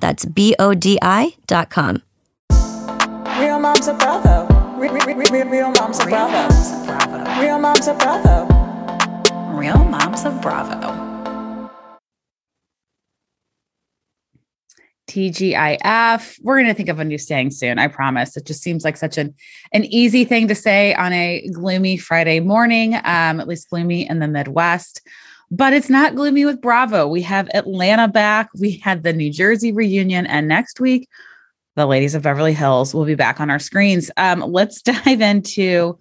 That's B O D I.com. Real moms of Bravo. Real, real, real, real moms of Bravo. Real moms of Bravo. Real moms of Bravo. TGIF. We're going to think of a new saying soon. I promise. It just seems like such an an easy thing to say on a gloomy Friday morning, um, at least gloomy in the Midwest. But it's not gloomy with Bravo. We have Atlanta back. We had the New Jersey reunion, and next week, the ladies of Beverly Hills will be back on our screens. Um, let's dive into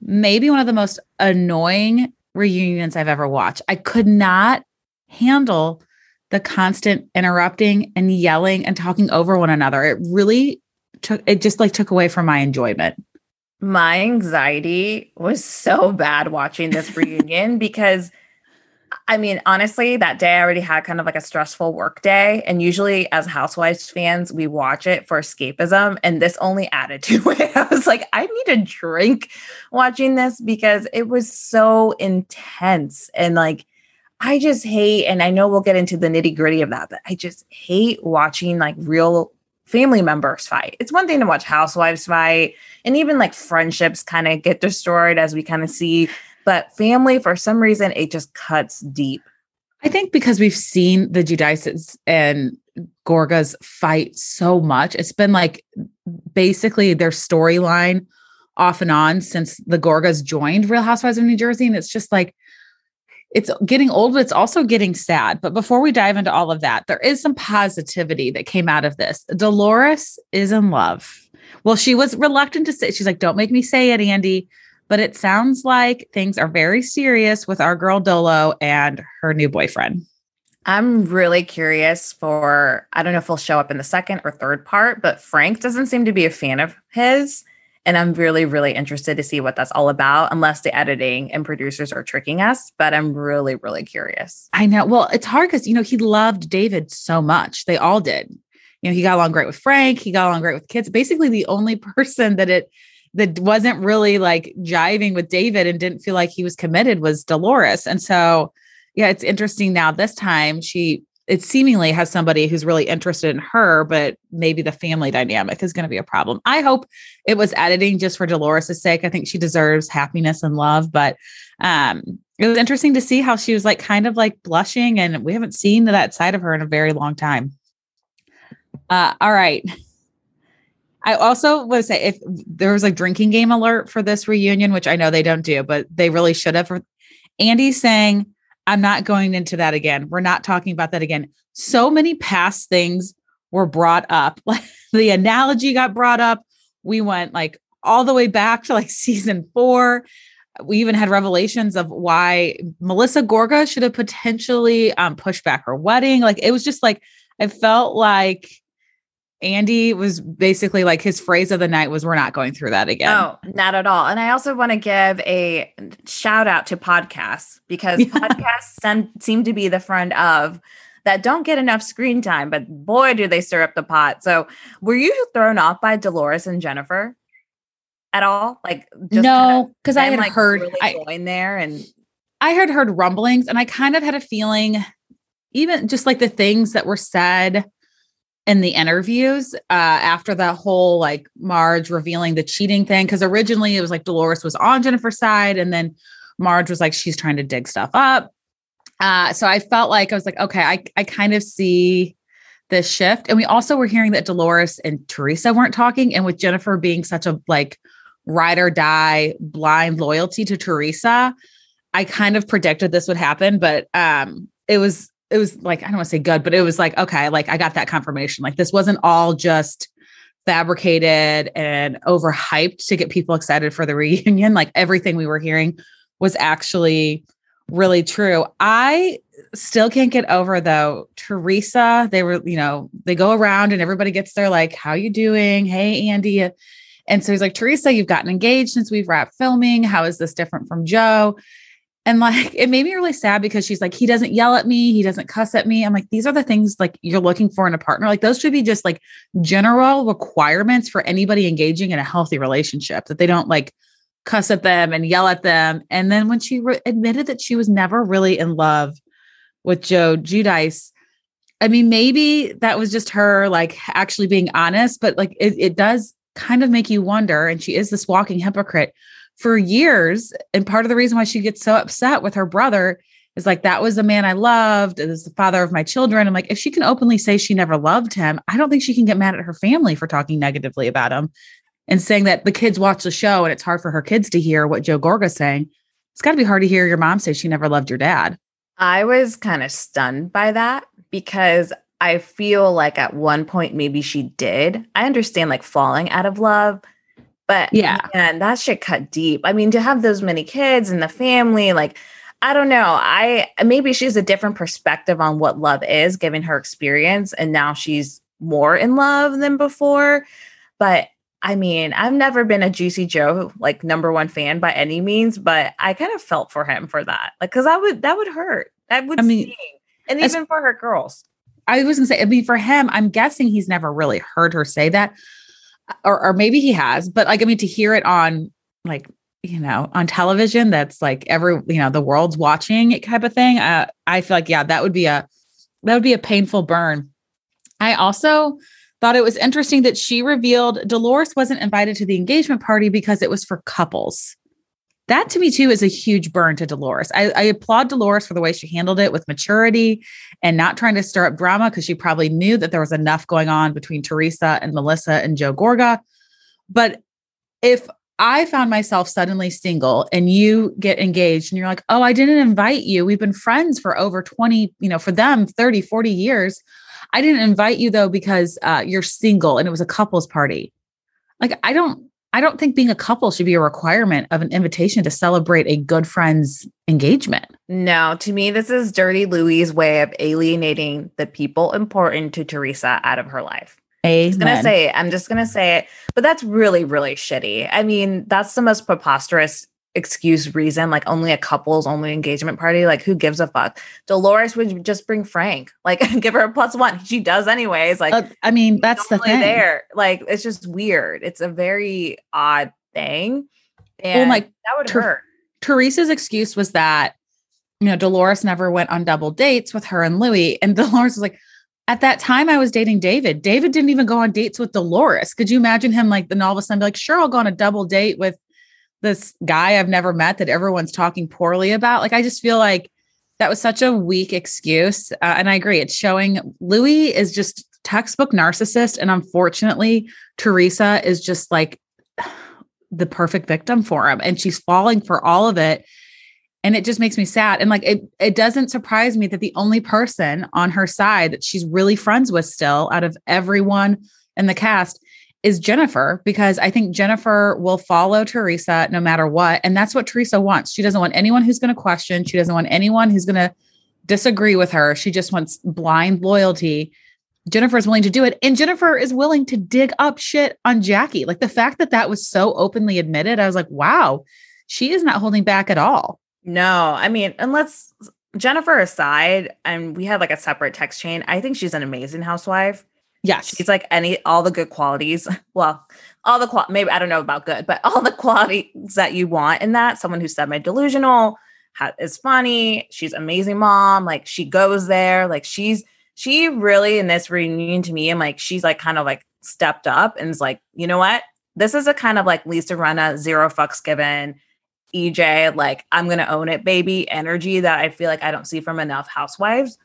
maybe one of the most annoying reunions I've ever watched. I could not handle the constant interrupting and yelling and talking over one another. It really took it just like took away from my enjoyment. My anxiety was so bad watching this reunion because I mean, honestly, that day I already had kind of like a stressful work day. And usually, as Housewives fans, we watch it for escapism. And this only added to it. I was like, I need a drink watching this because it was so intense. And like, I just hate, and I know we'll get into the nitty gritty of that, but I just hate watching like real family members fight. It's one thing to watch housewives fight, and even like friendships kind of get destroyed as we kind of see, but family, for some reason, it just cuts deep. I think because we've seen the Giudices and Gorgas fight so much, it's been like basically their storyline off and on since the Gorgas joined Real Housewives of New Jersey. And it's just like, it's getting old, but it's also getting sad. But before we dive into all of that, there is some positivity that came out of this. Dolores is in love. Well, she was reluctant to say, she's like, don't make me say it, Andy. But it sounds like things are very serious with our girl Dolo and her new boyfriend. I'm really curious for, I don't know if he'll show up in the second or third part, but Frank doesn't seem to be a fan of his. And I'm really, really interested to see what that's all about, unless the editing and producers are tricking us. But I'm really, really curious. I know. Well, it's hard because, you know, he loved David so much. They all did. You know, he got along great with Frank, he got along great with kids. Basically, the only person that it, that wasn't really like jiving with David and didn't feel like he was committed was Dolores. And so, yeah, it's interesting now this time she it seemingly has somebody who's really interested in her, but maybe the family dynamic is going to be a problem. I hope it was editing just for Dolores' sake. I think she deserves happiness and love, but um, it was interesting to see how she was like kind of like blushing, and we haven't seen that side of her in a very long time. Uh, all right. I also would say if there was a drinking game alert for this reunion, which I know they don't do, but they really should have. Andy saying, I'm not going into that again. We're not talking about that again. So many past things were brought up. Like the analogy got brought up. We went like all the way back to like season four. We even had revelations of why Melissa Gorga should have potentially um, pushed back her wedding. Like it was just like, I felt like Andy was basically like his phrase of the night was, We're not going through that again. Oh, not at all. And I also want to give a shout out to podcasts because yeah. podcasts seem to be the friend of that don't get enough screen time, but boy, do they stir up the pot. So, were you thrown off by Dolores and Jennifer at all? Like, no, because I had like heard really I, going there and I had heard rumblings, and I kind of had a feeling, even just like the things that were said in the interviews uh, after that whole like Marge revealing the cheating thing. Cause originally it was like Dolores was on Jennifer's side, and then Marge was like, she's trying to dig stuff up. Uh, so I felt like I was like, okay, I, I kind of see this shift. And we also were hearing that Dolores and Teresa weren't talking. And with Jennifer being such a like ride or die blind loyalty to Teresa, I kind of predicted this would happen, but um it was it was like I don't want to say good, but it was like okay, like I got that confirmation. Like this wasn't all just fabricated and overhyped to get people excited for the reunion. Like everything we were hearing was actually really true. I still can't get over though Teresa, they were, you know, they go around and everybody gets there like how you doing? Hey Andy. And so he's like, Teresa, you've gotten engaged since we've wrapped filming. How is this different from Joe? And like, it made me really sad because she's like, he doesn't yell at me. He doesn't cuss at me. I'm like, these are the things like you're looking for in a partner. Like, those should be just like general requirements for anybody engaging in a healthy relationship that they don't like cuss at them and yell at them. And then when she re- admitted that she was never really in love with Joe Giudice, I mean, maybe that was just her like actually being honest, but like it, it does kind of make you wonder. And she is this walking hypocrite for years. And part of the reason why she gets so upset with her brother is like, that was the man I loved. It was the father of my children. I'm like, if she can openly say she never loved him, I don't think she can get mad at her family for talking negatively about him and saying that the kids watch the show and it's hard for her kids to hear what Joe Gorga's saying. It's got to be hard to hear your mom say she never loved your dad. I was kind of stunned by that because I feel like at one point maybe she did. I understand like falling out of love, but Yeah. and that shit cut deep. I mean, to have those many kids and the family, like, I don't know. I maybe she has a different perspective on what love is, given her experience, and now she's more in love than before. But I mean, I've never been a Juicy Joe like number one fan by any means, but I kind of felt for him for that, like, because I would that would hurt. That would I mean, sting. and even for her girls. I was gonna say, I mean, for him, I'm guessing he's never really heard her say that, or or maybe he has, but like, I mean, to hear it on like you know on television, that's like every you know the world's watching it type of thing. Uh, I feel like yeah, that would be a that would be a painful burn. I also thought it was interesting that she revealed Dolores wasn't invited to the engagement party because it was for couples. That to me too is a huge burn to Dolores. I, I applaud Dolores for the way she handled it with maturity and not trying to stir up drama because she probably knew that there was enough going on between Teresa and Melissa and Joe Gorga. But if I found myself suddenly single and you get engaged and you're like, oh, I didn't invite you. We've been friends for over 20, you know, for them 30, 40 years. I didn't invite you though because uh, you're single and it was a couples party. Like, I don't. I don't think being a couple should be a requirement of an invitation to celebrate a good friend's engagement. No, to me, this is Dirty Louie's way of alienating the people important to Teresa out of her life. Amen. I'm gonna say it. I'm just gonna say it, but that's really, really shitty. I mean, that's the most preposterous excuse reason. Like only a couple's only engagement party. Like who gives a fuck? Dolores would just bring Frank. Like give her a plus one. She does anyways. Like Uh, I mean, that's the thing. there. Like it's just weird. It's a very odd thing. And like, that would Ter- hurt. Teresa's excuse was that, you know, Dolores never went on double dates with her and Louis. And Dolores was like, at that time, I was dating David. David didn't even go on dates with Dolores. Could you imagine him like then all of a sudden be like, sure, I'll go on a double date with this guy I've never met that everyone's talking poorly about? Like, I just feel like that was such a weak excuse. Uh, and I agree. It's showing Louis is just textbook narcissist. And unfortunately, Teresa is just like the perfect victim for him. And she's falling for all of it. And it just makes me sad. And like it it doesn't surprise me that the only person on her side that she's really friends with still out of everyone in the cast is Jennifer, because I think Jennifer will follow Teresa no matter what. And that's what Teresa wants. She doesn't want anyone who's going to question. She doesn't want anyone who's going to disagree with her. She just wants blind loyalty. Jennifer is willing to do it. And Jennifer is willing to dig up shit on Jackie. Like the fact that that was so openly admitted, I was like, wow, she is not holding back at all. No, I mean, unless Jennifer aside, and we had like a separate text chain, I think she's an amazing housewife. Yes. She's like any all the good qualities. Well, all the qual maybe I don't know about good, but all the qualities that you want in that. Someone who's semi delusional, ha- is funny. She's amazing mom. Like she goes there. Like she's she really in this reunion to me, and like she's like kind of like stepped up and is like, you know what? This is a kind of like Lisa Rinna zero fucks given. EJ, like I'm gonna own it, baby energy that I feel like I don't see from enough housewives.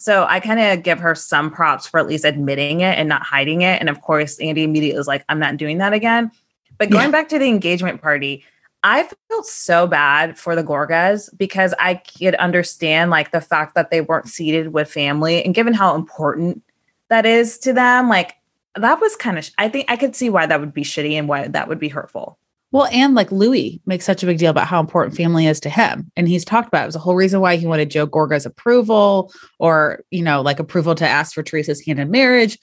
So I kind of give her some props for at least admitting it and not hiding it. And of course, Andy immediately was like, I'm not doing that again. But going yeah. back to the engagement party, I felt so bad for the Gorgas because I could understand like the fact that they weren't seated with family and given how important that is to them, like that was kind of, sh- I think I could see why that would be shitty and why that would be hurtful. Well, and like Louis makes such a big deal about how important family is to him. And he's talked about it. it was a whole reason why he wanted Joe Gorga's approval or, you know, like approval to ask for Teresa's hand in marriage.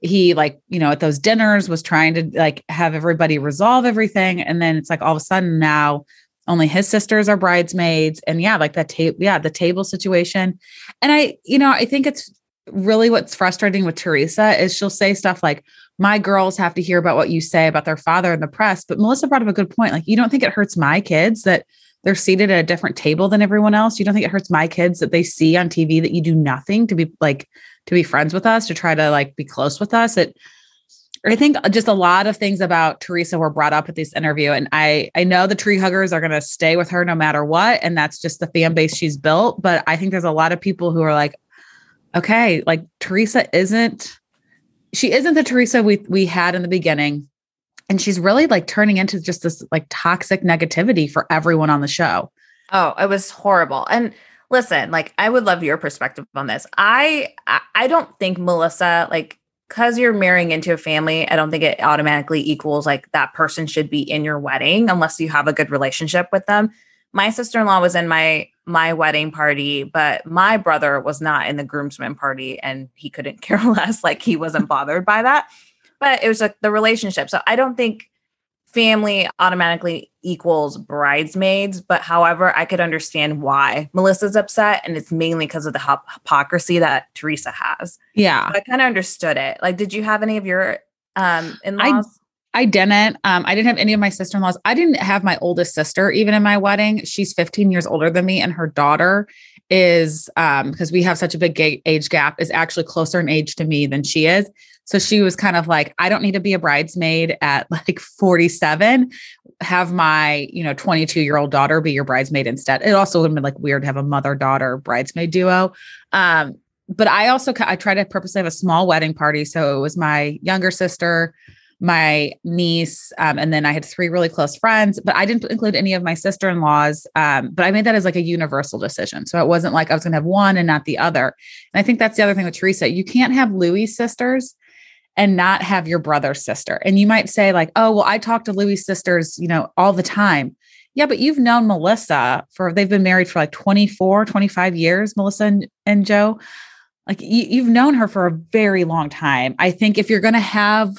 He like, you know, at those dinners was trying to like have everybody resolve everything. And then it's like all of a sudden now only his sisters are bridesmaids. And yeah, like that table, yeah, the table situation. And I, you know, I think it's really what's frustrating with Teresa is she'll say stuff like, my girls have to hear about what you say about their father in the press. But Melissa brought up a good point. Like, you don't think it hurts my kids that they're seated at a different table than everyone else? You don't think it hurts my kids that they see on TV that you do nothing to be like, to be friends with us, to try to like be close with us? It, I think just a lot of things about Teresa were brought up at this interview. And I I know the tree huggers are gonna stay with her no matter what. And that's just the fan base she's built. But I think there's a lot of people who are like, okay, like Teresa isn't she isn't the Teresa we we had in the beginning. And she's really like turning into just this like toxic negativity for everyone on the show. Oh, it was horrible. And listen, like I would love your perspective on this. I I don't think Melissa like because you're marrying into a family, I don't think it automatically equals like that person should be in your wedding unless you have a good relationship with them. My sister-in-law was in my my wedding party, but my brother was not in the groomsmen party and he couldn't care less. Like he wasn't bothered by that. But it was like the relationship. So I don't think family automatically equals bridesmaids. But however, I could understand why Melissa's upset. And it's mainly because of the hypocrisy that Teresa has. Yeah. So I kind of understood it. Like, did you have any of your um in laws? I didn't. Um, I didn't have any of my sister in laws. I didn't have my oldest sister even in my wedding. She's 15 years older than me, and her daughter is um because we have such a big age gap is actually closer in age to me than she is. So she was kind of like, I don't need to be a bridesmaid at like 47. Have my, you know, 22 year old daughter be your bridesmaid instead. It also would have been like weird to have a mother daughter bridesmaid duo. Um, but I also I tried to purposely have a small wedding party. So it was my younger sister, my niece, um, and then I had three really close friends, but I didn't include any of my sister in laws. Um, but I made that as like a universal decision. So it wasn't like I was going to have one and not the other. And I think that's the other thing with Teresa. You can't have Louis sisters and not have your brother's sister. And you might say, like, oh, well, I talk to Louis sisters, you know, all the time. Yeah, but you've known Melissa for, they've been married for like 24, 25 years, Melissa and, and Joe. Like you, you've known her for a very long time. I think if you're going to have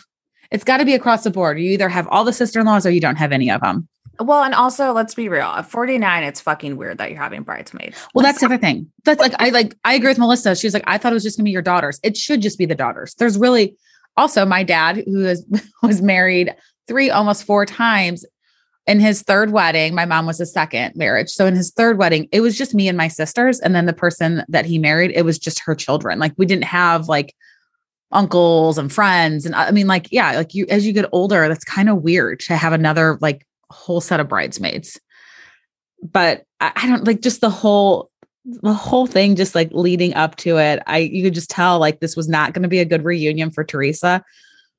it's got to be across the board. You either have all the sister in laws or you don't have any of them. Well, and also let's be real. At 49, it's fucking weird that you're having bridesmaids. Well, that's the other thing. That's like I like I agree with Melissa. She's like, I thought it was just gonna be your daughters. It should just be the daughters. There's really also my dad, who is, was married three, almost four times. In his third wedding, my mom was a second marriage. So in his third wedding, it was just me and my sisters. And then the person that he married, it was just her children. Like we didn't have like uncles and friends. And I mean, like, yeah, like you, as you get older, that's kind of weird to have another like whole set of bridesmaids. But I, I don't like just the whole, the whole thing, just like leading up to it. I, you could just tell like this was not going to be a good reunion for Teresa.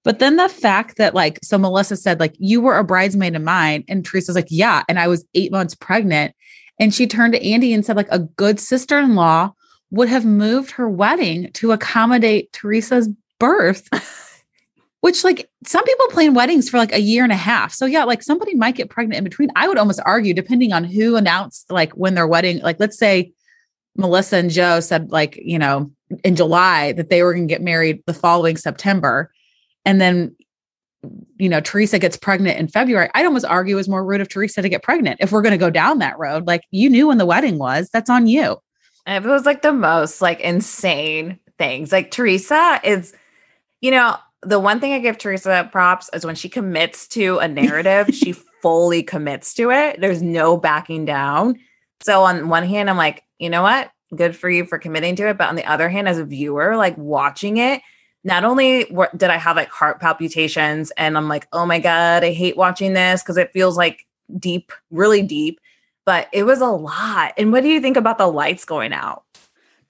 But then the fact that like, so Melissa said, like, you were a bridesmaid of mine. And Teresa's like, yeah. And I was eight months pregnant. And she turned to Andy and said, like, a good sister in law would have moved her wedding to accommodate Teresa's birth. Which, like, some people plan weddings for like a year and a half. So, yeah, like somebody might get pregnant in between. I would almost argue, depending on who announced, like, when their wedding, like, let's say Melissa and Joe said, like, you know, in July that they were going to get married the following September. And then, you know, Teresa gets pregnant in February. I'd almost argue it was more rude of Teresa to get pregnant. If we're going to go down that road, like, you knew when the wedding was, that's on you. And it was like the most like insane things. Like Teresa is, you know, the one thing I give Teresa props is when she commits to a narrative, she fully commits to it. There's no backing down. So on one hand, I'm like, you know what? Good for you for committing to it. But on the other hand, as a viewer, like watching it, not only did I have like heart palpitations and I'm like, oh my God, I hate watching this because it feels like deep, really deep, but it was a lot. And what do you think about the lights going out?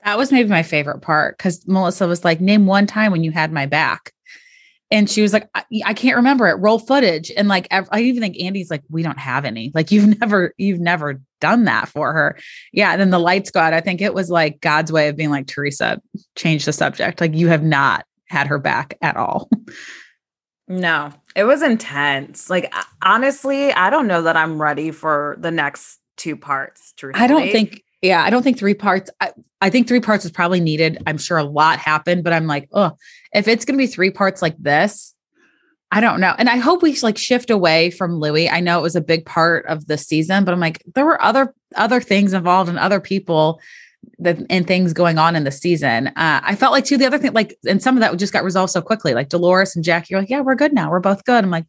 That was maybe my favorite part because Melissa was like, name one time when you had my back. And she was like, I, I can't remember it. Roll footage. And like, I even think Andy's like, we don't have any. Like, you've never, you've never done that for her. Yeah. And then the lights go out. I think it was like God's way of being like, Teresa, change the subject. Like, you have not had her back at all. No, it was intense. Like, honestly, I don't know that I'm ready for the next two parts. Truthfully. I don't think, yeah, I don't think three parts. I, I think three parts is probably needed. I'm sure a lot happened, but I'm like, oh, if it's going to be three parts like this, I don't know. And I hope we like shift away from Louis. I know it was a big part of the season, but I'm like, there were other other things involved and other people that and things going on in the season. Uh, I felt like too the other thing, like, and some of that just got resolved so quickly. Like Dolores and Jackie are like, yeah, we're good now. We're both good. I'm like,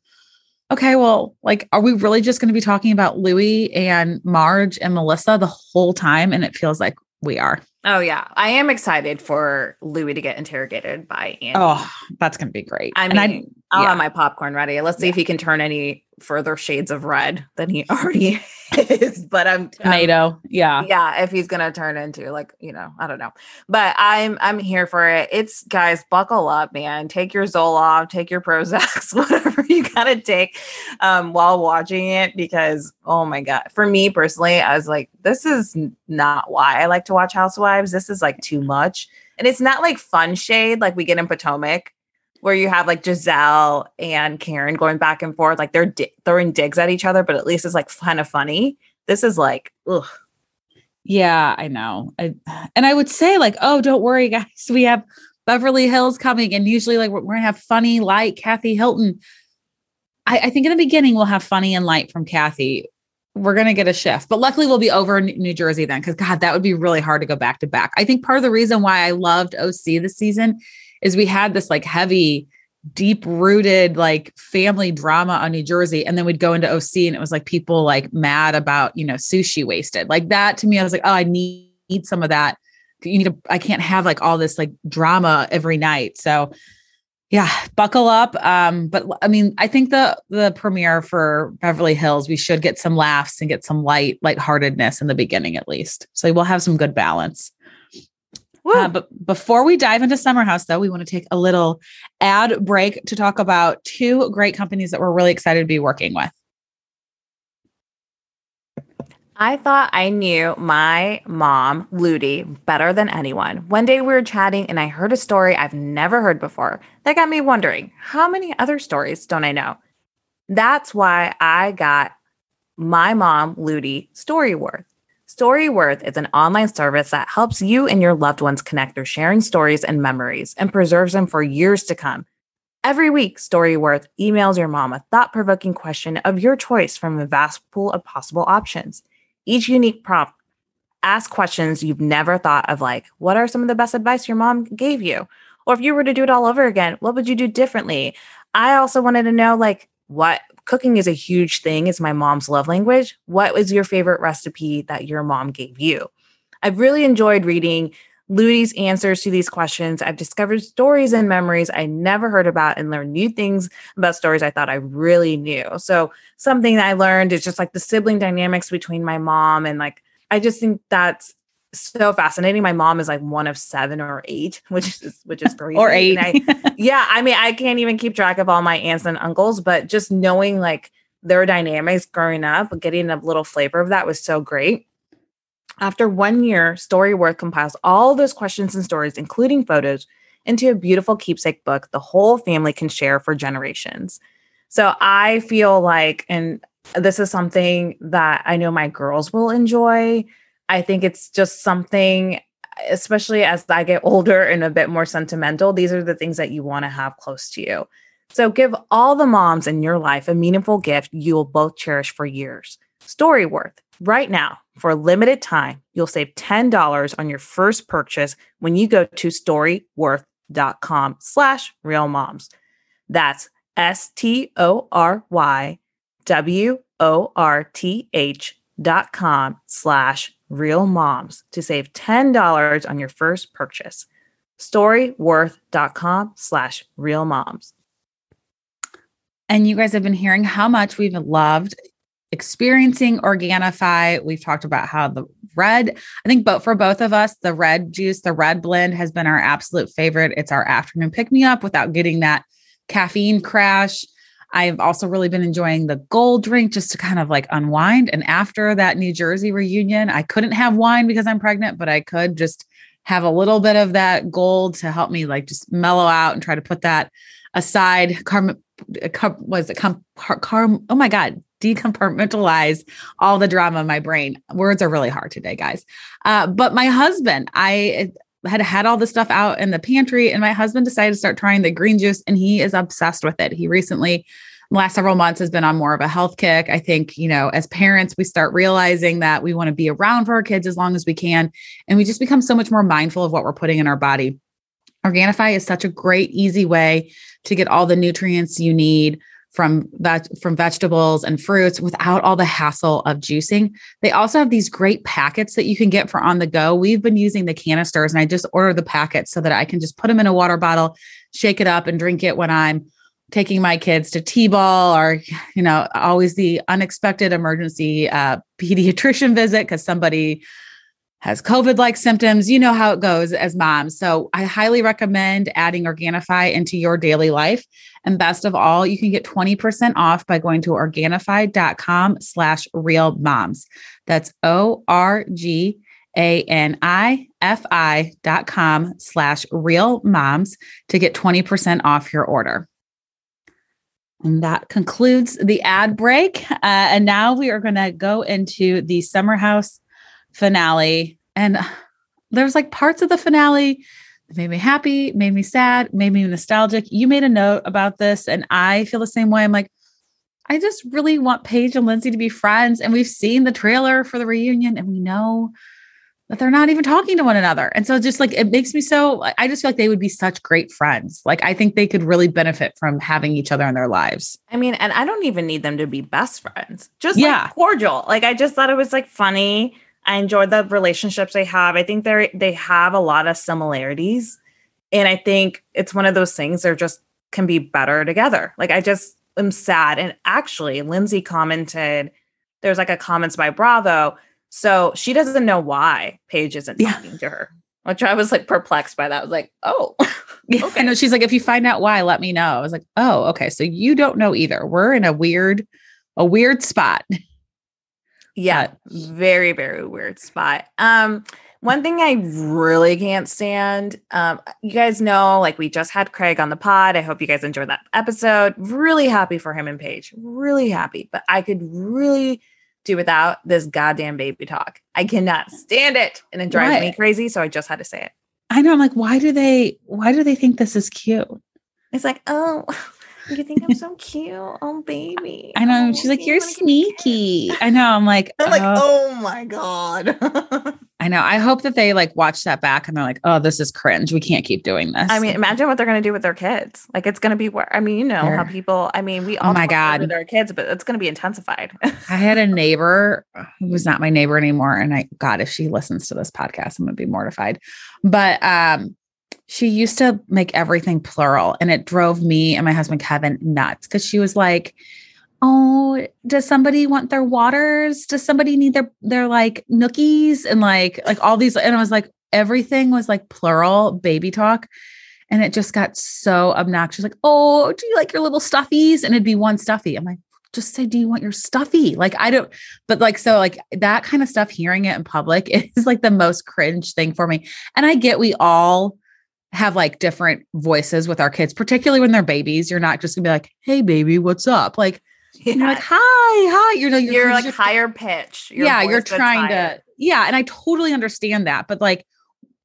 okay, well, like, are we really just going to be talking about Louis and Marge and Melissa the whole time? And it feels like we are. Oh yeah, I am excited for Louis to get interrogated by Andy. Oh, that's going to be great. I mean, I, I'll yeah. have my popcorn ready. Let's see yeah. if he can turn any further shades of red than he already is. But I'm tomato. Yeah. Yeah. If he's gonna turn into like, you know, I don't know. But I'm I'm here for it. It's guys, buckle up, man. Take your Zoloft, take your Prozacs, whatever you gotta take um while watching it because oh my god. For me personally, I was like, this is not why I like to watch Housewives. This is like too much. And it's not like fun shade like we get in Potomac where you have like Gizelle and Karen going back and forth, like they're di- throwing digs at each other, but at least it's like kind of funny. This is like, ugh. Yeah, I know. I, and I would say like, oh, don't worry, guys. We have Beverly Hills coming, and usually like we're, we're gonna have funny, light Kathy Hilton. I, I think in the beginning we'll have funny and light from Kathy. We're gonna get a shift, but luckily we'll be over in New Jersey then, because God, that would be really hard to go back to back. I think part of the reason why I loved OC this season is we had this like heavy deep rooted like family drama on New Jersey. And then we'd go into OC and it was like people like mad about, you know, sushi wasted. Like that to me, I was like, oh, I need, need some of that. You need to, I can't have like all this like drama every night. So yeah, buckle up. Um, but I mean, I think the the premiere for Beverly Hills, we should get some laughs and get some light lightheartedness in the beginning at least. So we'll have some good balance. Uh, but before we dive into Summer House, though, we want to take a little ad break to talk about two great companies that we're really excited to be working with. I thought I knew my mom, Ludi, better than anyone. One day we were chatting and I heard a story I've never heard before that got me wondering how many other stories don't I know? That's why I got my mom, Ludi, Storyworth. Storyworth is an online service that helps you and your loved ones connect through sharing stories and memories and preserves them for years to come. Every week, Storyworth emails your mom a thought provoking question of your choice from a vast pool of possible options. Each unique prompt asks questions you've never thought of, like, what are some of the best advice your mom gave you? Or if you were to do it all over again, what would you do differently? I also wanted to know, like, what cooking is a huge thing it's my mom's love language what was your favorite recipe that your mom gave you i've really enjoyed reading Ludi's answers to these questions. I've discovered stories and memories I never heard about and learned new things about stories I thought I really knew. So, something I learned is just like the sibling dynamics between my mom and like, I just think that's so fascinating. My mom is like one of seven or eight, which is which is crazy. or eight. I, yeah, I mean, I can't even keep track of all my aunts and uncles, but just knowing like their dynamics growing up, getting a little flavor of that was so great. After one year, Storyworth compiles all those questions and stories, including photos, into a beautiful keepsake book the whole family can share for generations. So I feel like, and this is something that I know my girls will enjoy I think it's just something, especially as I get older and a bit more sentimental, these are the things that you want to have close to you. So give all the moms in your life a meaningful gift you will both cherish for years. Storyworth, right now, for a limited time, you'll save $10 on your first purchase when you go to storyworth.com slash real moms. That's S-T-O-R-Y-W-O-R-T-H dot com slash real moms to save $10 on your first purchase. Storyworth.com slash real moms. And you guys have been hearing how much we've loved experiencing Organifi. We've talked about how the red, I think, but for both of us, the red juice, the red blend has been our absolute favorite. It's our afternoon pick me up without getting that caffeine crash. I've also really been enjoying the gold drink just to kind of like unwind. And after that New Jersey reunion, I couldn't have wine because I'm pregnant, but I could just have a little bit of that gold to help me like just mellow out and try to put that aside. Car, car was it car, oh my God, decompartmentalize all the drama in my brain. Words are really hard today, guys. Uh, but my husband, I had had all the stuff out in the pantry, and my husband decided to start trying the green juice, and he is obsessed with it. He recently, last several months, has been on more of a health kick. I think, you know, as parents, we start realizing that we want to be around for our kids as long as we can, and we just become so much more mindful of what we're putting in our body. Organifi is such a great, easy way to get all the nutrients you need from that from vegetables and fruits without all the hassle of juicing. They also have these great packets that you can get for on the go. We've been using the canisters and I just order the packets so that I can just put them in a water bottle, shake it up and drink it when I'm taking my kids to T-ball or you know, always the unexpected emergency uh, pediatrician visit cuz somebody has COVID like symptoms. You know how it goes as moms. So I highly recommend adding Organifi into your daily life. And best of all, you can get 20% off by going to Organifi.com slash real moms. That's O R G A N I F I dot com slash real moms to get 20% off your order. And that concludes the ad break. Uh, and now we are going to go into the Summer House finale. And there's like parts of the finale that made me happy, made me sad, made me nostalgic. You made a note about this, and I feel the same way. I'm like, I just really want Paige and Lindsay to be friends. And we've seen the trailer for the reunion, and we know that they're not even talking to one another. And so just like it makes me so I just feel like they would be such great friends. Like I think they could really benefit from having each other in their lives. I mean, and I don't even need them to be best friends. Just yeah. like cordial. Like I just thought it was like funny I enjoy the relationships they have. I think they're they have a lot of similarities. And I think it's one of those things they're just can be better together. Like I just am sad. And actually, Lindsay commented, there's like a comments by Bravo. So she doesn't know why Paige isn't yeah. talking to her. Which I was like perplexed by that. I was like, oh, yeah. okay. I know she's like, if you find out why, let me know. I was like, oh, okay. So you don't know either. We're in a weird, a weird spot. Yeah, very very weird spot. Um one thing I really can't stand, um, you guys know, like we just had Craig on the pod. I hope you guys enjoyed that episode. Really happy for him and Paige. Really happy. But I could really do without this goddamn baby talk. I cannot stand it. And it drives what? me crazy. So I just had to say it. I know. I'm like, why do they why do they think this is cute? It's like, oh, you think I'm so cute? Oh, baby. I know. Oh, She's like, you're sneaky. I know. I'm like, I'm like, oh my God. I know. I hope that they like watch that back and they're like, oh, this is cringe. We can't keep doing this. I mean, imagine what they're going to do with their kids. Like, it's going to be where, I mean, you know, they're, how people, I mean, we all, oh my God, with our kids, but it's going to be intensified. I had a neighbor who was not my neighbor anymore. And I, God, if she listens to this podcast, I'm going to be mortified. But, um, she used to make everything plural and it drove me and my husband Kevin nuts because she was like, Oh, does somebody want their waters? Does somebody need their their like nookies and like like all these? And I was like, everything was like plural baby talk. And it just got so obnoxious. Like, oh, do you like your little stuffies? And it'd be one stuffy. I'm like, just say, do you want your stuffy? Like, I don't, but like, so like that kind of stuff, hearing it in public is like the most cringe thing for me. And I get we all have like different voices with our kids, particularly when they're babies. You're not just gonna be like, "Hey, baby, what's up?" Like, yeah. you're like, "Hi, hi." You know, you're, you're like higher pitch. Your yeah, you're trying to. Yeah, and I totally understand that, but like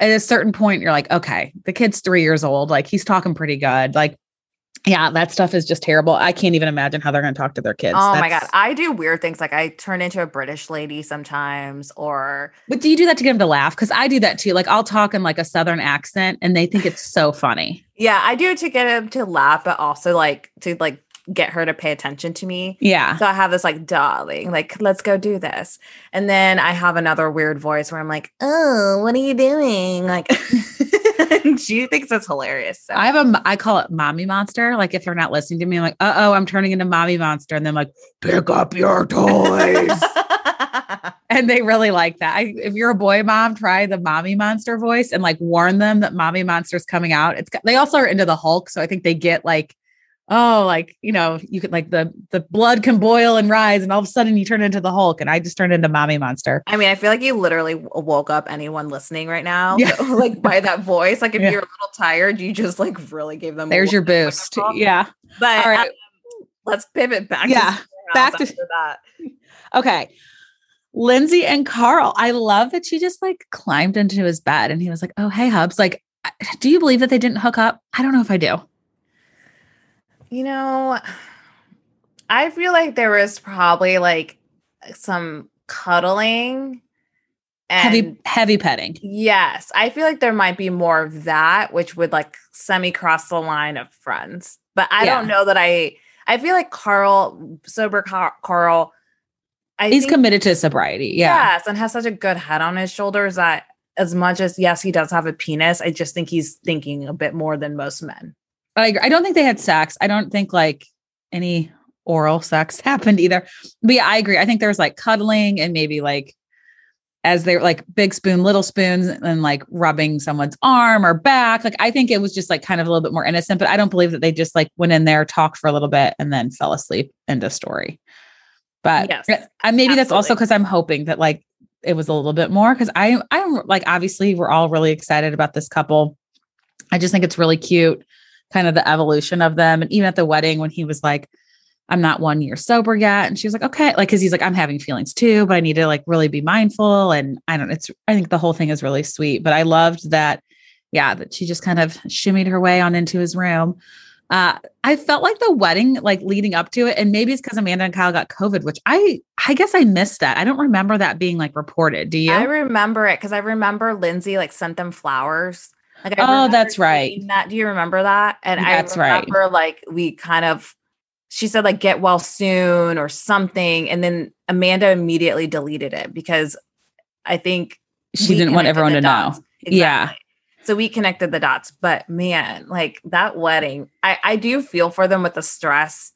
at a certain point, you're like, okay, the kid's three years old. Like he's talking pretty good. Like yeah, that stuff is just terrible. I can't even imagine how they're going to talk to their kids. Oh That's... my god, I do weird things like I turn into a British lady sometimes, or. But do you do that to get them to laugh? Because I do that too. Like I'll talk in like a southern accent, and they think it's so funny. Yeah, I do it to get them to laugh, but also like to like get her to pay attention to me. Yeah. So I have this like darling, like let's go do this, and then I have another weird voice where I'm like, oh, what are you doing? Like, she thinks it's hilarious. So. I have a, I call it mommy monster. Like if they're not listening to me, I'm like, uh oh, I'm turning into mommy monster. And then like, pick up your toys. and they really like that. I, if you're a boy mom, try the mommy monster voice and like warn them that mommy monster's coming out. It's they also are into the Hulk, so I think they get like, oh, like you know, you could like the the blood can boil and rise, and all of a sudden you turn into the Hulk, and I just turned into mommy monster. I mean, I feel like you literally woke up anyone listening right now, Yeah. like by that voice. Like if Yeah. you're a little tired, you just like really gave them. There's your boost. Yeah. But All right. um, let's pivot back. Yeah, to back to- that. Okay. Lindsay and Carl, I love that she just like climbed into his bed and he was like, Oh, hey, Hubs. Like, do you believe that they didn't hook up? I don't know if I do. You know, I feel like there was probably like some cuddling and heavy, heavy petting. yes, I feel like there might be more of that, which would like semi cross the line of friends. But I don't know that I. I feel like Carl, sober Car- Carl, I He's think, committed to sobriety. Yeah. yes, and has such a good head on his shoulders that as much as yes, he does have a penis, I just think he's thinking a bit more than most men. I, don't think they had sex. I don't think like any oral sex happened either. But yeah, I agree. I think there was like cuddling and maybe like as they're like big spoon, little spoons, and like rubbing someone's arm or back. Like I think it was just like kind of a little bit more innocent, but I don't believe that they just like went in there, talked for a little bit, and then fell asleep into story. But Yes, maybe that's also because I'm hoping that like it was a little bit more because I I'm like obviously we're all really excited about this couple. I just think it's really cute, kind of the evolution of them. And even at the wedding when he was like, I'm not one year sober yet. And she was like, okay, like because he's like, I'm having feelings too, but I need to like really be mindful. And I don't, it's I think the whole thing is really sweet. But I loved that, yeah, that she just kind of shimmied her way on into his room. Uh, I felt like the wedding, like leading up to it, and maybe it's because Amanda and Kyle got COVID, which I I guess I missed that. I don't remember that being like reported. Do you? I remember it because I remember Lindsay like sent them flowers. Like, Oh, that's right. That do you remember that? And That's I right. remember like we kind of, she said like get well soon or something, and then Amanda immediately deleted it because I think she didn't want everyone to dots. know. Yeah. So we connected the dots, but man, like that wedding, I I do feel for them with the stress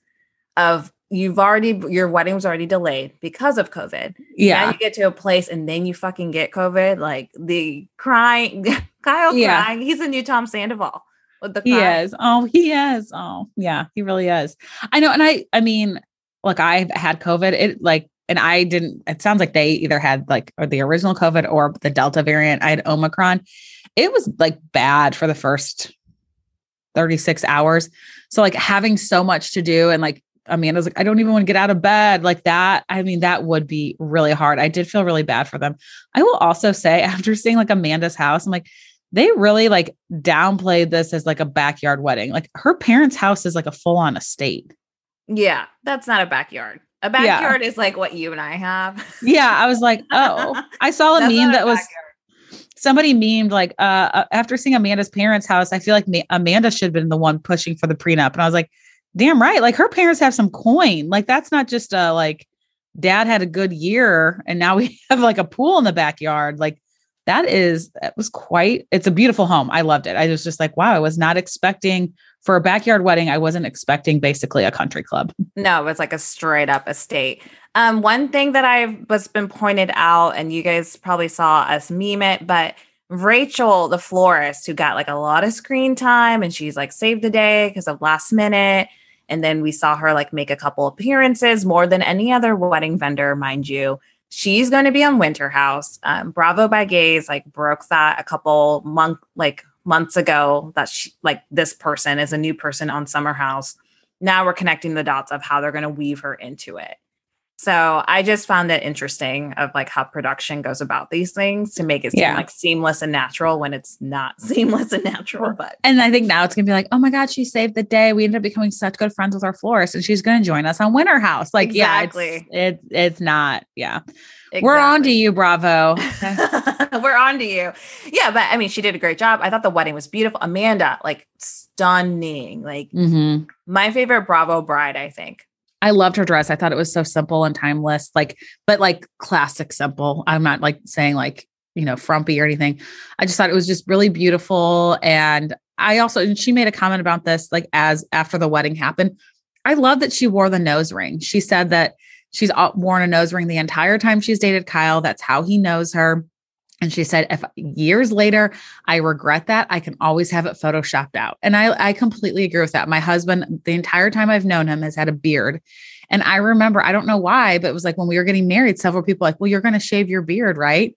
of you've already your wedding was already delayed because of COVID. Now Yeah. you get to a place and then you fucking get COVID. Like the crying, Kyle Yeah. crying. He's a new Tom Sandoval with the He is. Oh, he is. Oh, yeah, he really is. I know. And I, I mean, look, I've had COVID. It like, and I didn't, it sounds like they either had like, or the original COVID or the Delta variant. I had Omicron. It was like bad for the first 36 hours. So, like, having so much to do and like, Amanda's like, I don't even want to get out of bed like that. I mean, that would be really hard. I did feel really bad for them. I will also say, after seeing like Amanda's house, I'm like, they really like downplayed this as like a backyard wedding. Like her parents' house is like a full on estate. Yeah, that's not a backyard. A Yeah. backyard is like what you and I have. Yeah, I was like, oh, I saw a meme not a that was somebody memed like, uh, uh, after seeing Amanda's parents' house, I feel like Ma- Amanda should have been the one pushing for the prenup. And I was like, damn right. Like her parents have some coin. Like that's not just a like dad had a good year and now we have like a pool in the backyard. Like that is that was quite it's a beautiful home. I loved it. I was just like, wow, I was not expecting for a backyard wedding, I wasn't expecting basically a country club. No, it was like a straight up estate. Um, one thing that I've was been pointed out, and you guys probably saw us meme it, but Rachel, the florist, who got like a lot of screen time, and she's like saved the day because of last minute. And then we saw her like make a couple appearances more than any other wedding vendor, mind you. She's going to be on Winter House. Um, Bravo by Gays like broke that a couple month like months ago that she like this person is a new person on Summer House now we're connecting the dots of how they're going to weave her into it. So I just found it interesting of like how production goes about these things to make it seem Yeah. like seamless and natural when it's not seamless and natural. But And I think now it's gonna be like, oh my God, she saved the day. We ended up becoming such good friends with our florist, and she's gonna join us on Winter House. Like, Exactly. yeah, it's, it's it's not. Yeah, we're on to you, Bravo. We're on to you. Yeah, but I mean, she did a great job. I thought the wedding was beautiful. Amanda, like stunning. Like hmm my favorite Bravo bride, I think. I loved her dress. I thought it was so simple and timeless, like, but like classic simple. I'm not like saying like, you know, frumpy or anything. I just thought it was just really beautiful. And I also, and she made a comment about this, like, as after the wedding happened. I love that she wore the nose ring. She said that she's all- worn a nose ring the entire time she's dated Kyle. That's how he knows her. And she said, if years later I regret that, I can always have it photoshopped out. And I, I completely agree with that. My husband, the entire time I've known him, has had a beard. And I remember, I don't know why, but it was like when we were getting married, several people like, well, you're going to shave your beard, right?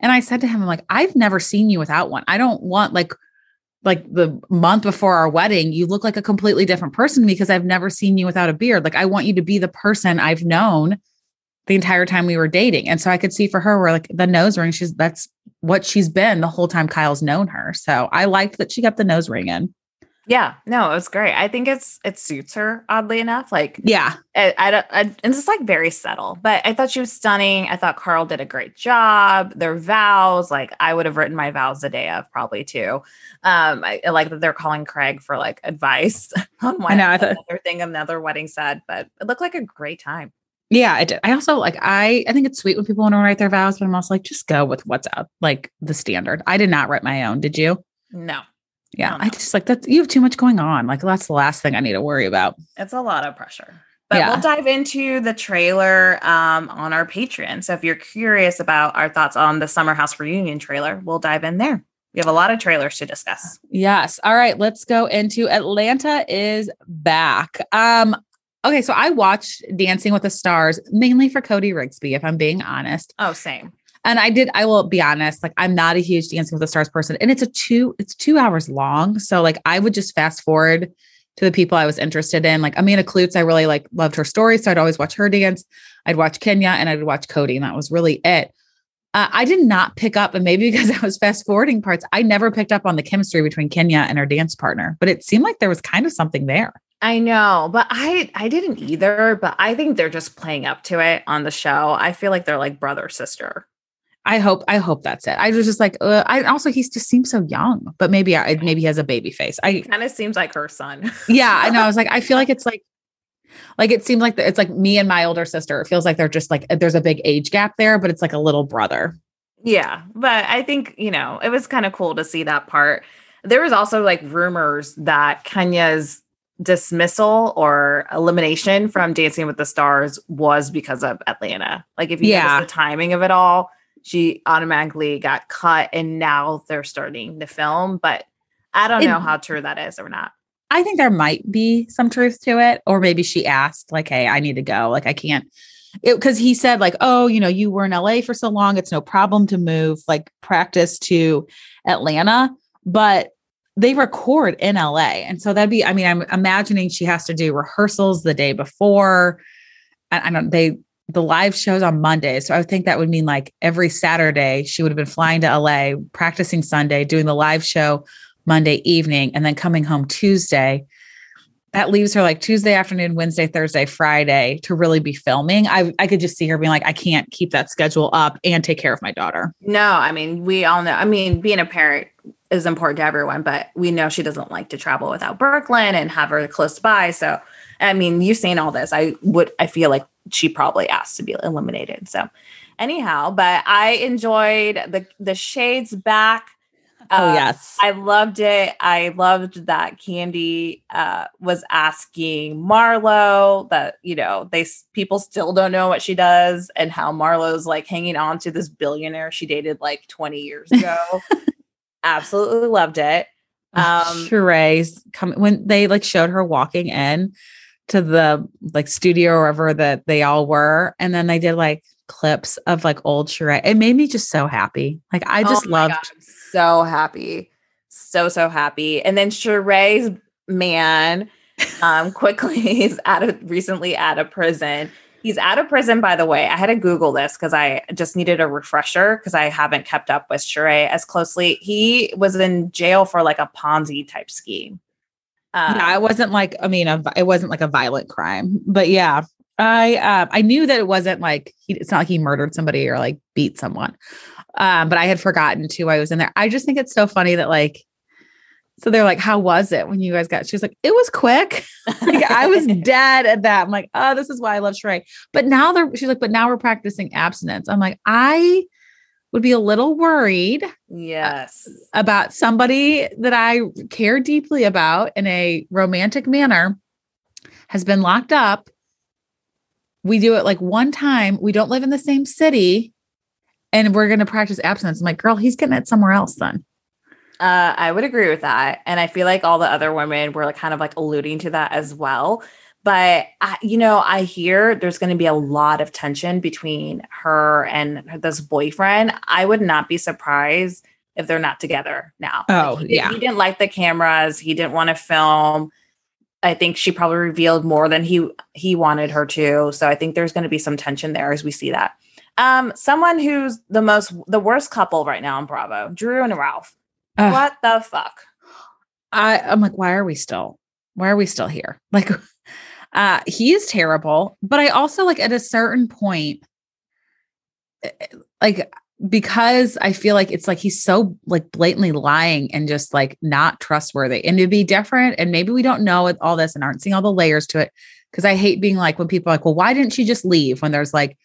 And I said to him, I'm like, I've never seen you without one. I don't want like, like the month before our wedding, you look like a completely different person because I've never seen you without a beard. Like, I want you to be the person I've known the entire time we were dating. And so I could see for her we're like the nose ring, she's that's what she's been the whole time Kyle's known her. So I liked that she got the nose ring in. Yeah, no, it was great. I think it's it suits her oddly enough. Like Yeah. I, I don't, I, and it's like very subtle, but I thought she was stunning. I thought Carl did a great job. Their vows, like I would have written my vows the day of probably too. Um, I, I like that they're calling Craig for like advice on what I know, I thought- another thing another wedding said, but it looked like a great time. Yeah, I did. I also like I I think it's sweet when people want to write their vows, but I'm also like, just go with what's up, like the standard. I did not write my own. Did you? No, Yeah. Oh, I just like that you have too much going on. Like that's the last thing I need to worry about. it's a lot of pressure. But Yeah. we'll dive into the trailer um, on our Patreon. So if you're curious about our thoughts on the Summer House reunion trailer, we'll dive in there. We have a lot of trailers to discuss. Yes. All right, let's go into Atlanta is back. Um okay, so I watched Dancing with the Stars mainly for Cody Rigsby if I'm being honest. Oh, same. And I did I will be honest, like I'm not a huge Dancing with the Stars person and it's a 2 it's 2 hours long, so like I would just fast forward to the people I was interested in. Like Amanda Kloots, I really like loved her story, so I'd always watch her dance. I'd watch Kenya and I'd watch Cody and that was really it. Uh, I did not pick up, and maybe because I was fast forwarding parts, I never picked up on the chemistry between Kenya and her dance partner. But it seemed like there was kind of something there. I know, but I I didn't either, but I think they're just playing up to it on the show. I feel like they're like brother sister. I hope, I hope that's it. I was just like, uh, I also he just seems so young, but maybe I maybe he has a baby face. I Kind of seems like her son. yeah, I know. I was like, I feel like it's like, like it seemed like the, it's like me and my older sister. It feels like they're just like there's a big age gap there, but it's like a little brother. yeah, but I think, you know, it was kind of cool to see that part. There was also like rumors that Kenya's dismissal or elimination from Dancing with the Stars was because of Atlanta. Like if you Yeah. notice the timing of it all, she automatically got cut and now they're starting to film, but I don't It- know how true that is or not. I think there might be some truth to it, or maybe she asked, like, "Hey, I need to go. Like, I can't." Because he said, like, "Oh, you know, you were in LA for so long; it's no problem to move like practice to Atlanta." But they record in LA, and so that'd be. I mean, I'm imagining she has to do rehearsals the day before. I, I don't. They the live shows on Monday, so I would think that would mean like every Saturday she would have been flying to LA, practicing Sunday, doing the live show Monday evening and then coming home Tuesday. That leaves her like Tuesday afternoon, Wednesday, Thursday, Friday to really be filming. I I could just see her being like, I can't keep that schedule up and take care of my daughter. No, I mean, we all know. I mean, being a parent is important to everyone, but we know she doesn't like to travel without Brooklyn and have her close by. So, I mean, you've seen all this, I would, I feel like she probably asked to be eliminated. So, anyhow, but I enjoyed the the shades back. oh Uh, yes. I loved it. I loved that Kandi uh, was asking Marlo that you know they people still don't know what she does and how Marlo's like hanging on to this billionaire she dated like 20 years ago. Absolutely loved it. Um, Sheree's coming when they like showed her walking in to the like studio or wherever that they all were, and then they did like clips of like old Sheree. It made me just so happy. Like I just oh loved God, so happy, so so happy. And then Sheree's man um quickly is out of recently out of prison. He's out of prison, by the way. I had to Google this because I just needed a refresher because I haven't kept up with Sheree as closely. He was in jail for like a Ponzi type scheme. Um, yeah, it wasn't like I mean, a, it wasn't like a violent crime, but yeah, I uh, I knew that it wasn't like he, it's not like he murdered somebody or like beat someone. Um, but I had forgotten too. I was in there. I just think it's so funny that like so they're like, How was it when you guys got? She was like, It was quick. like I was dead at that. I'm like, Oh, this is why I love Sheree. But now they're she's like, but now we're practicing abstinence. I'm like, I would be a little worried. Uh, yes. About somebody that I care deeply about in a romantic manner has been locked up. We do it like one time. We don't live in the same city and we're going to practice abstinence. I'm like, girl, he's getting it somewhere else then. Uh, I would agree with that. And I feel like all the other women were like kind of like alluding to that as well. But I, you know, I hear there's going to be a lot of tension between her and this boyfriend. I would not be surprised if they're not together now. Oh, like he, yeah. He didn't like the cameras. He didn't want to film. I think she probably revealed more than he he wanted her to. So I think there's going to be some tension there as we see that. Um, someone who's the most the worst couple right now on Bravo, Drew and Ralph. Uh, what the fuck? I, I'm like, why are we still? Why are we still here? Like, uh, he is terrible. But I also like at a certain point, eh, eh, like because I feel like it's like he's so like blatantly lying and just like not trustworthy. And to be different, and maybe we don't know all this and aren't seeing all the layers to it. Because I hate being like when people are like, well, why didn't she just leave when there's like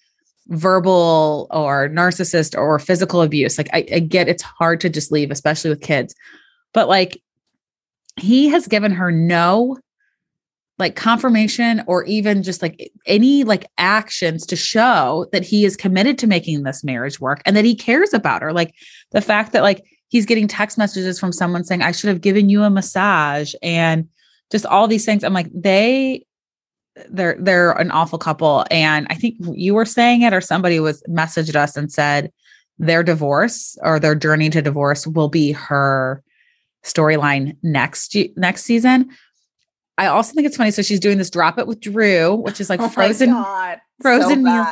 verbal or narcissist or physical abuse. Like I, I get it's hard to just leave, especially with kids. But like he has given her no like confirmation or even just like any like actions to show that he is committed to making this marriage work and that he cares about her. Like the fact that like he's getting text messages from someone saying, I should have given you a massage and just all these things. I'm like, they they're they're an awful couple. And i think you were saying it or somebody was messaged us and said their divorce or their journey to divorce will be her storyline next next season. I also think it's funny so she's doing this drop it with drew which is like oh frozen frozen so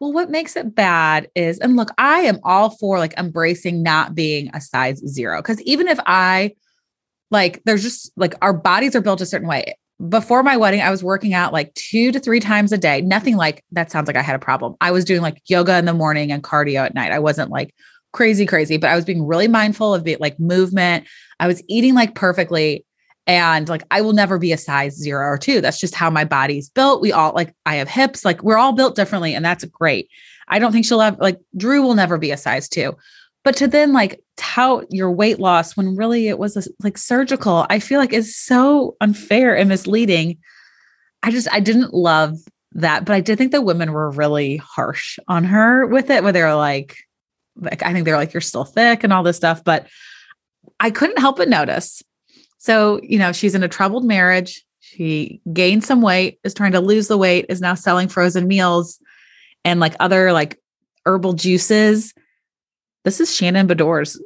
well what makes it bad is and look i am all for like embracing not being a size zero because even if i like there's just like our bodies are built a certain way before my wedding, I was working out like two to three times a day. Nothing like that sounds like I had a problem. I was doing like yoga in the morning and cardio at night. I wasn't like crazy, crazy, but I was being really mindful of the like movement. I was eating like perfectly. And like, I will never be a size zero or two. That's just how my body's built. We all like, I have hips, like, we're all built differently. And that's great. I don't think she'll have, like, Drew will never be a size two. But to then like tout your weight loss when really it was a, like surgical, I feel like is so unfair and misleading. I just I didn't love that, but I did think the women were really harsh on her with it, where they were like, like I think they're like, you're still thick and all this stuff. But I couldn't help but notice. So, you know, she's in a troubled marriage. She gained some weight, is trying to lose the weight, is now selling frozen meals and like other like herbal juices this is Shannon Beador's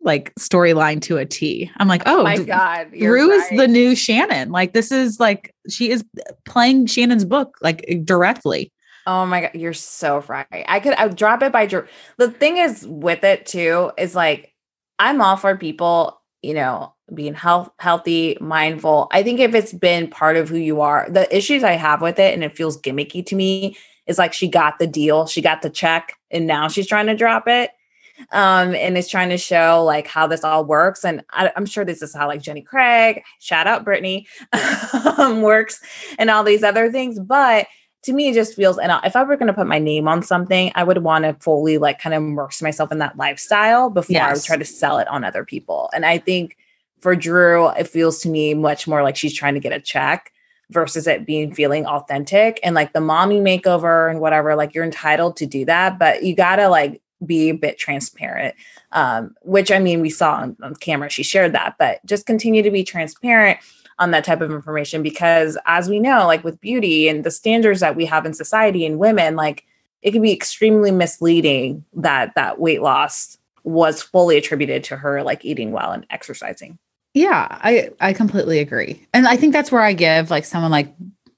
like storyline to a T. I'm like, oh, oh my God. Drew right. is the new Shannon. Like, this is like, she is playing Shannon's book like directly. Oh my God. You're so right. I could I drop it by Drew. The thing is with it too, is like, I'm all for people, you know, being health, healthy, mindful. I think if it's been part of who you are, the issues I have with it and it feels gimmicky to me is like she got the deal, she got the check, and now she's trying to drop it um, and is trying to show like how this all works. And I, am sure this is how like Jenny Craig, shout out Brittany, um, works and all these other things. But to me, it just feels, and if I were going to put my name on something, I would want to fully like kind of immerse myself in that lifestyle before yes. I would try to sell it on other people. And I think for Drew, it feels to me much more like she's trying to get a check versus it being feeling authentic and like the mommy makeover and whatever like you're entitled to do that but you got to like be a bit transparent um, which i mean we saw on, on camera she shared that but just continue to be transparent on that type of information because as we know like with beauty and the standards that we have in society and women like it can be extremely misleading that that weight loss was fully attributed to her like eating well and exercising yeah i i completely agree and i think that's where i give like someone like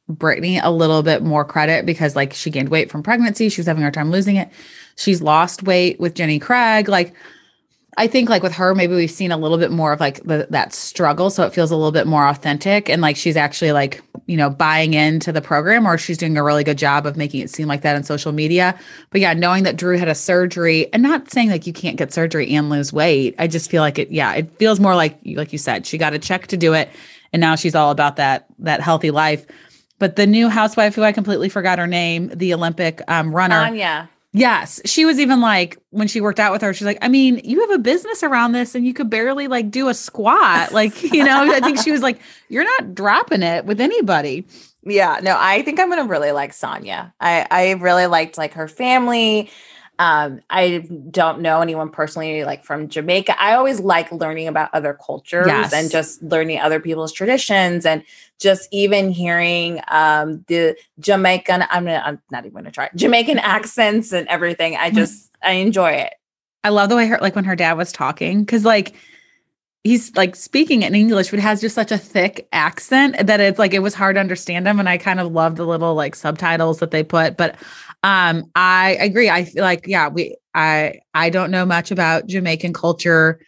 Brittany a little bit more credit because like she gained weight from pregnancy. She was having a hard time losing it. She's lost weight with Jenny Craig. Like I think like with her, maybe we've seen a little bit more of like the, that struggle. So it feels a little bit more authentic and like she's actually like, you know, buying into the program or she's doing a really good job of making it seem like that on social media. But yeah, knowing that Drew had a surgery and not saying like you can't get surgery and lose weight. I just feel like it, yeah, it feels more like, like you said, she got a check to do it. And now she's all about that, that healthy life. But the new housewife, who I completely forgot her name, the Olympic um, runner, Anya. Yes. She was even like, when she worked out with her, she's like, I mean, you have a business around this and you could barely like do a squat. Like, you know, I think she was like, you're not dropping it with anybody. Yeah, no, I think I'm gonna really like Sanya. I I really liked like her family. Um, I don't know anyone personally like from Jamaica. I always like learning about other cultures Yes. and just learning other people's traditions and just even hearing um the Jamaican I'm gonna I'm not even gonna try Jamaican accents and everything. I just I enjoy it. I love the way her, like when her dad was talking, because like he's like speaking in English, but has just such a thick accent that it's like it was hard to understand him. And I kind of love the little like subtitles that they put. But um, I agree. I feel like, yeah, we I I don't know much about Jamaican culture,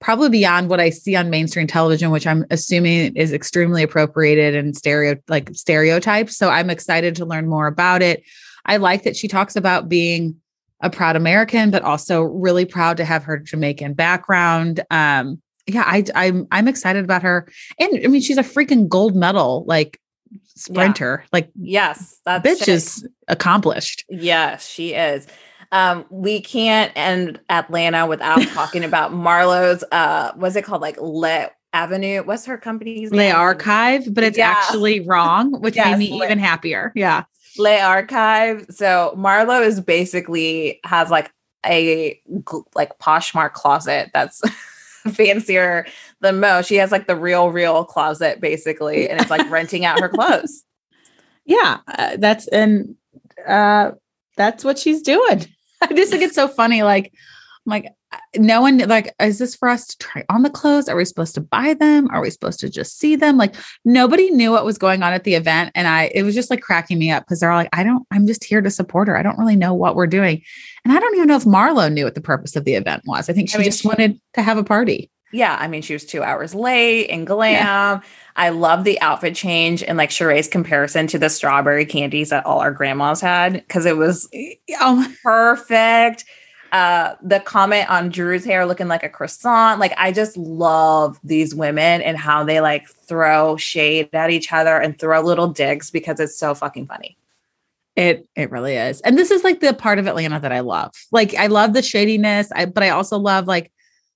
probably beyond what I see on mainstream television, which I'm assuming is extremely appropriated and stereo like stereotypes. So I'm excited to learn more about it. I like that she talks about being a proud American, but also really proud to have her Jamaican background. Um, yeah, I, I'm I'm excited about her, and I mean she's a freaking gold medal like sprinter. Like Yes, that's bitch is accomplished. Yes, she is. Um, we can't end Atlanta without talking about Marlo's uh what's it called? Like Le Avenue. What's her company's Le name? Archive, but it's Yeah. actually wrong, which Yes, made me Le- even happier. Yeah. Le Archive. So Marlo is basically has like a like Poshmark closet that's fancier than most. She has like the real, real closet basically, and it's like renting out her clothes. Yeah, uh, that's and uh that's what she's doing. I just think it's so funny. Like, I'm like, no one like, is this for us to try on the clothes? Are we supposed to buy them? Are we supposed to just see them? Like, nobody knew what was going on at the event, and I it was just like cracking me up because they're all like, I don't, I'm just here to support her. I don't really know what we're doing, and I don't even know if Marlo knew what the purpose of the event was. I think she I mean, just she- wanted to have a party. Yeah, I mean, she was two hours late in glam. I love the outfit change and like Sheree's comparison to the strawberry candies that all our grandmas had because it was Oh, perfect. Uh, the comment on Drew's hair looking like a croissant. Like, I just love these women and how they like throw shade at each other and throw little digs because it's so fucking funny. It it really is. And this is like the part of Atlanta that I love. Like I love the shadiness, I, but I also love like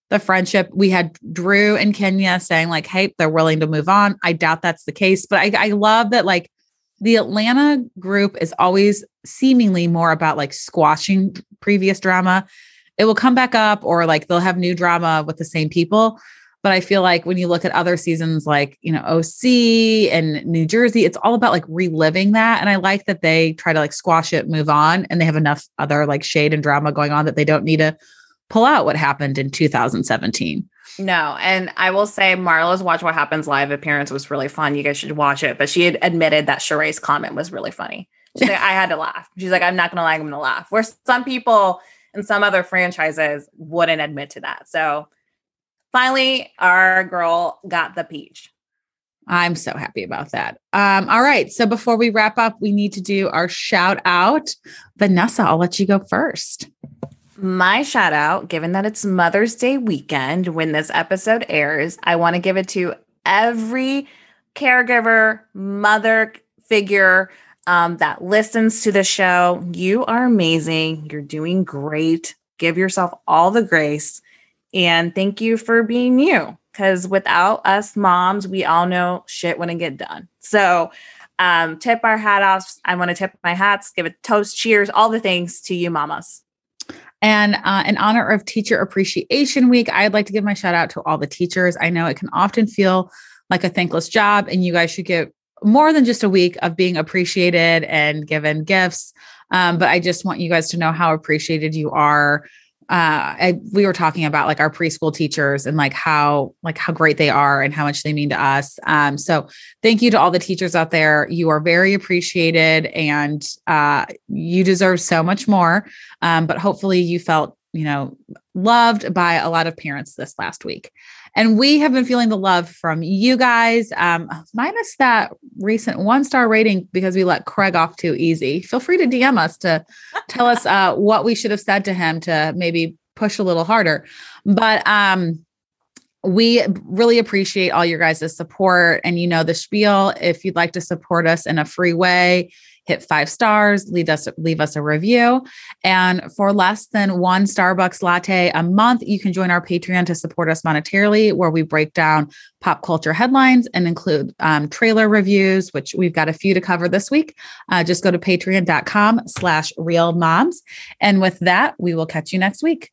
the friendship. We had Drew and Kenya saying like, "Hey, they're willing to move on." I doubt that's the case, but I I love that like the Atlanta group is always seemingly more about like squashing previous drama. It will come back up or like they'll have new drama with the same people. But I feel like when you look at other seasons like, you know, OC and New Jersey, it's all about like reliving that. And I like that they try to like squash it, move on, and they have enough other like shade and drama going on that they don't need to pull out what happened in 2017. No, and I will say Marla's Watch What Happens live appearance was really fun. You guys should watch it. But she had admitted that Sheree's comment was really funny. She's like, I had to laugh. She's like, I'm not gonna lie, I'm gonna laugh. Where some people in some other franchises wouldn't admit to that. So finally, our girl got the peach. I'm so happy about that. Um, all right. So before we wrap up, we need to do our shout out. Vanessa, I'll let you go first. My shout out, given that it's Mother's Day weekend when this episode airs, I want to give it to every caregiver, mother figure um, that listens to the show. You are amazing. You're doing great. Give yourself all the grace. And thank you for being you. Because without us moms, we all know shit wouldn't get done. So, um, tip our hat. I want to tip my hats, give a toast, cheers, all the things to you, mamas. And uh, in honor of Teacher Appreciation Week, I'd like to give my shout out to all the teachers. I know it can often feel like a thankless job, and you guys should get more than just a week of being appreciated and given gifts. Um, but I just want you guys to know how appreciated you are uh I, we were talking about like our preschool teachers and like how like how great they are and how much they mean to us. Um so thank you to all the teachers out there. You are very appreciated and uh you deserve so much more. Um but hopefully you felt you know loved by a lot of parents this last week and we have been feeling the love from you guys, um, minus that recent one star rating because we let Craig off too easy. Feel free to DM us to tell us uh, what we should have said to him to maybe push a little harder. But um, we really appreciate all your guys' support. And you know the spiel. If you'd like to support us in a free way, hit five stars, leave us leave us a review. And for less than one Starbucks latte a month, you can join our Patreon to support us monetarily, where we break down pop culture headlines and include um, trailer reviews, which we've got a few to cover this week. Uh, just go to patreon.com slash real moms. And with that, we will catch you next week.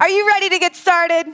Are you ready to get started?